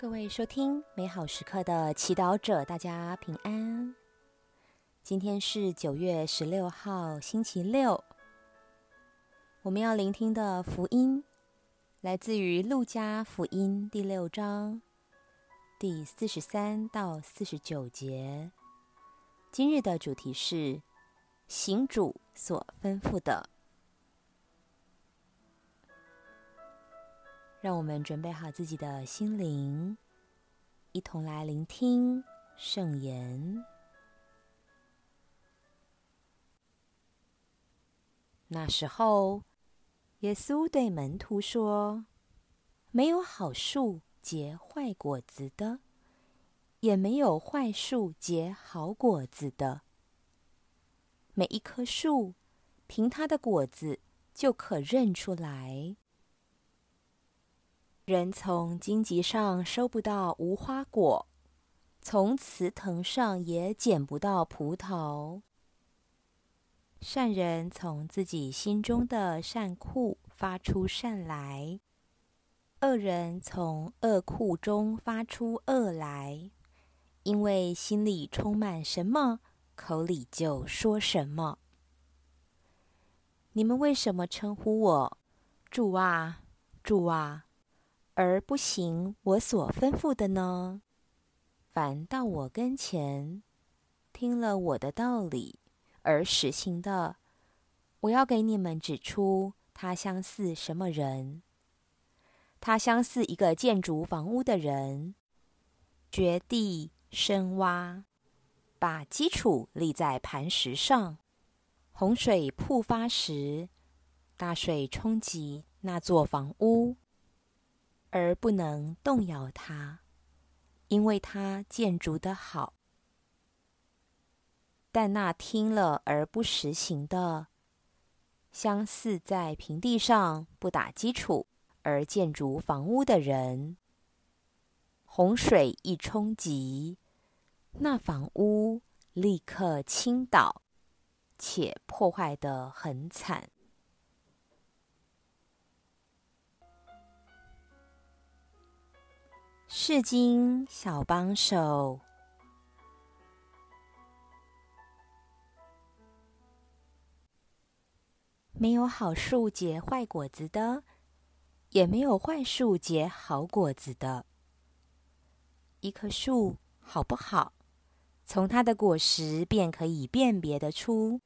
各位收听美好时刻的祈祷者，大家平安。今天是九月十六号，星期六。我们要聆听的福音来自于路加福音第六章第四十三到四十九节。今日的主题是行主所吩咐的。让我们准备好自己的心灵，一同来聆听圣言。那时候，耶稣对门徒说：“没有好树结坏果子的，也没有坏树结好果子的。每一棵树，凭它的果子就可认出来。”人从荆棘上收不到无花果，从茨藤上也捡不到葡萄。善人从自己心中的善库发出善来，恶人从恶库中发出恶来，因为心里充满什么，口里就说什么。你们为什么称呼我主啊，主啊？而不行我所吩咐的呢？凡到我跟前，听了我的道理而实行的，我要给你们指出，他相似什么人？他相似一个建筑房屋的人，掘地深挖，把基础立在磐石上。洪水瀑发时，大水冲击那座房屋。而不能动摇它，因为它建筑得好。但那听了而不实行的，相似在平地上不打基础而建筑房屋的人，洪水一冲击，那房屋立刻倾倒，且破坏得很惨。世经小帮手，没有好树结坏果子的，也没有坏树结好果子的。一棵树好不好，从它的果实便可以辨别得出。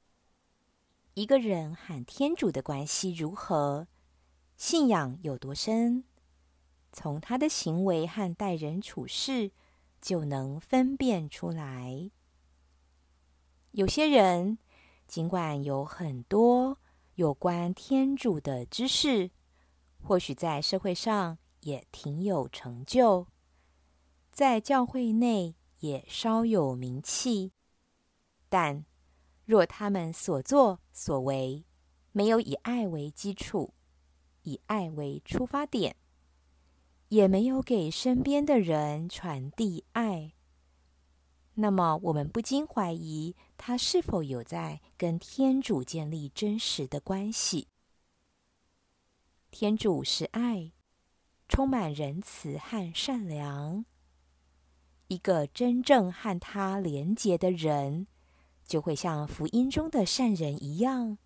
一个人喊天主的关系如何，信仰有多深。从他的行为和待人处事，就能分辨出来。有些人尽管有很多有关天主的知识，或许在社会上也挺有成就，在教会内也稍有名气，但若他们所作所为没有以爱为基础，以爱为出发点，也没有给身边的人传递爱，那么我们不禁怀疑他是否有在跟天主建立真实的关系。天主是爱，充满仁慈和善良。一个真正和他连结的人，就会像福音中的善人一样，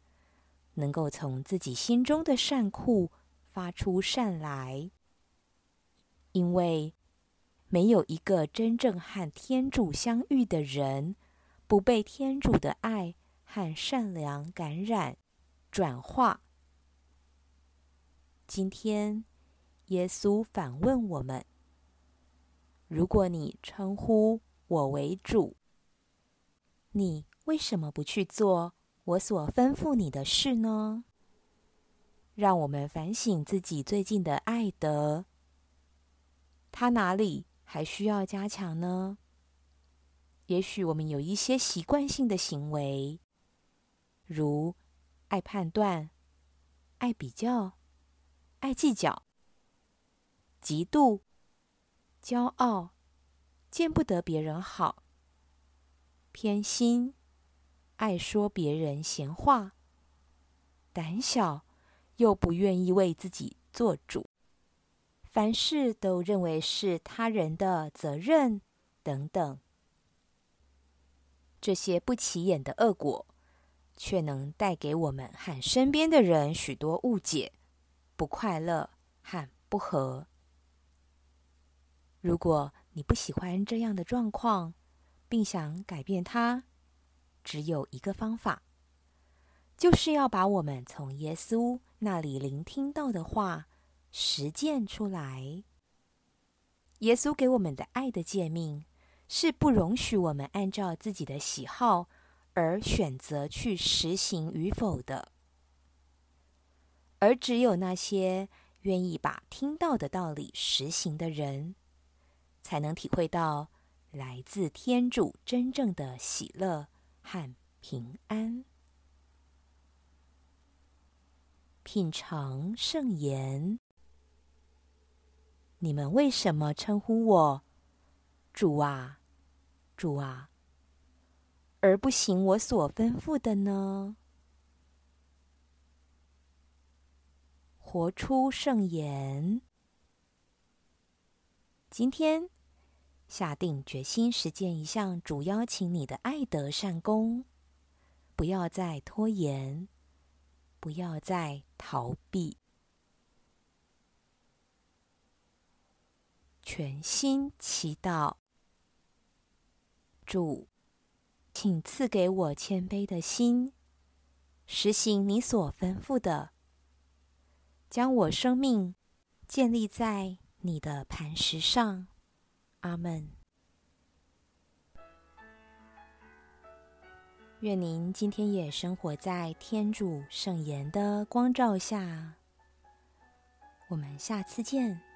能够从自己心中的善库发出善来。因为没有一个真正和天主相遇的人，不被天主的爱和善良感染、转化。今天，耶稣反问我们：如果你称呼我为主，你为什么不去做我所吩咐你的事呢？让我们反省自己最近的爱德。他哪里还需要加强呢？也许我们有一些习惯性的行为，如爱判断、爱比较、爱计较、嫉妒、骄傲、见不得别人好、偏心、爱说别人闲话、胆小又不愿意为自己做主。凡事都认为是他人的责任等等。这些不起眼的恶果，却能带给我们和身边的人许多误解、不快乐和不和。如果你不喜欢这样的状况，并想改变它，只有一个方法，就是要把我们从耶稣那里聆听到的话实践出来。耶稣给我们的爱的诫命，是不容许我们按照自己的喜好而选择去实行与否的，而只有那些愿意把听到的道理实行的人，才能体会到来自天主真正的喜乐和平安。品尝圣言，你们为什么称呼我主啊？主啊，而不行我所吩咐的呢？活出圣言。今天下定决心实践一项主邀请你的爱德善功，不要再拖延，不要再逃避，全心祈祷。主，请赐给我谦卑的心，实行你所吩咐的，将我生命建立在你的磐石上。阿门。愿您今天也生活在天主圣言的光照下。我们下次见。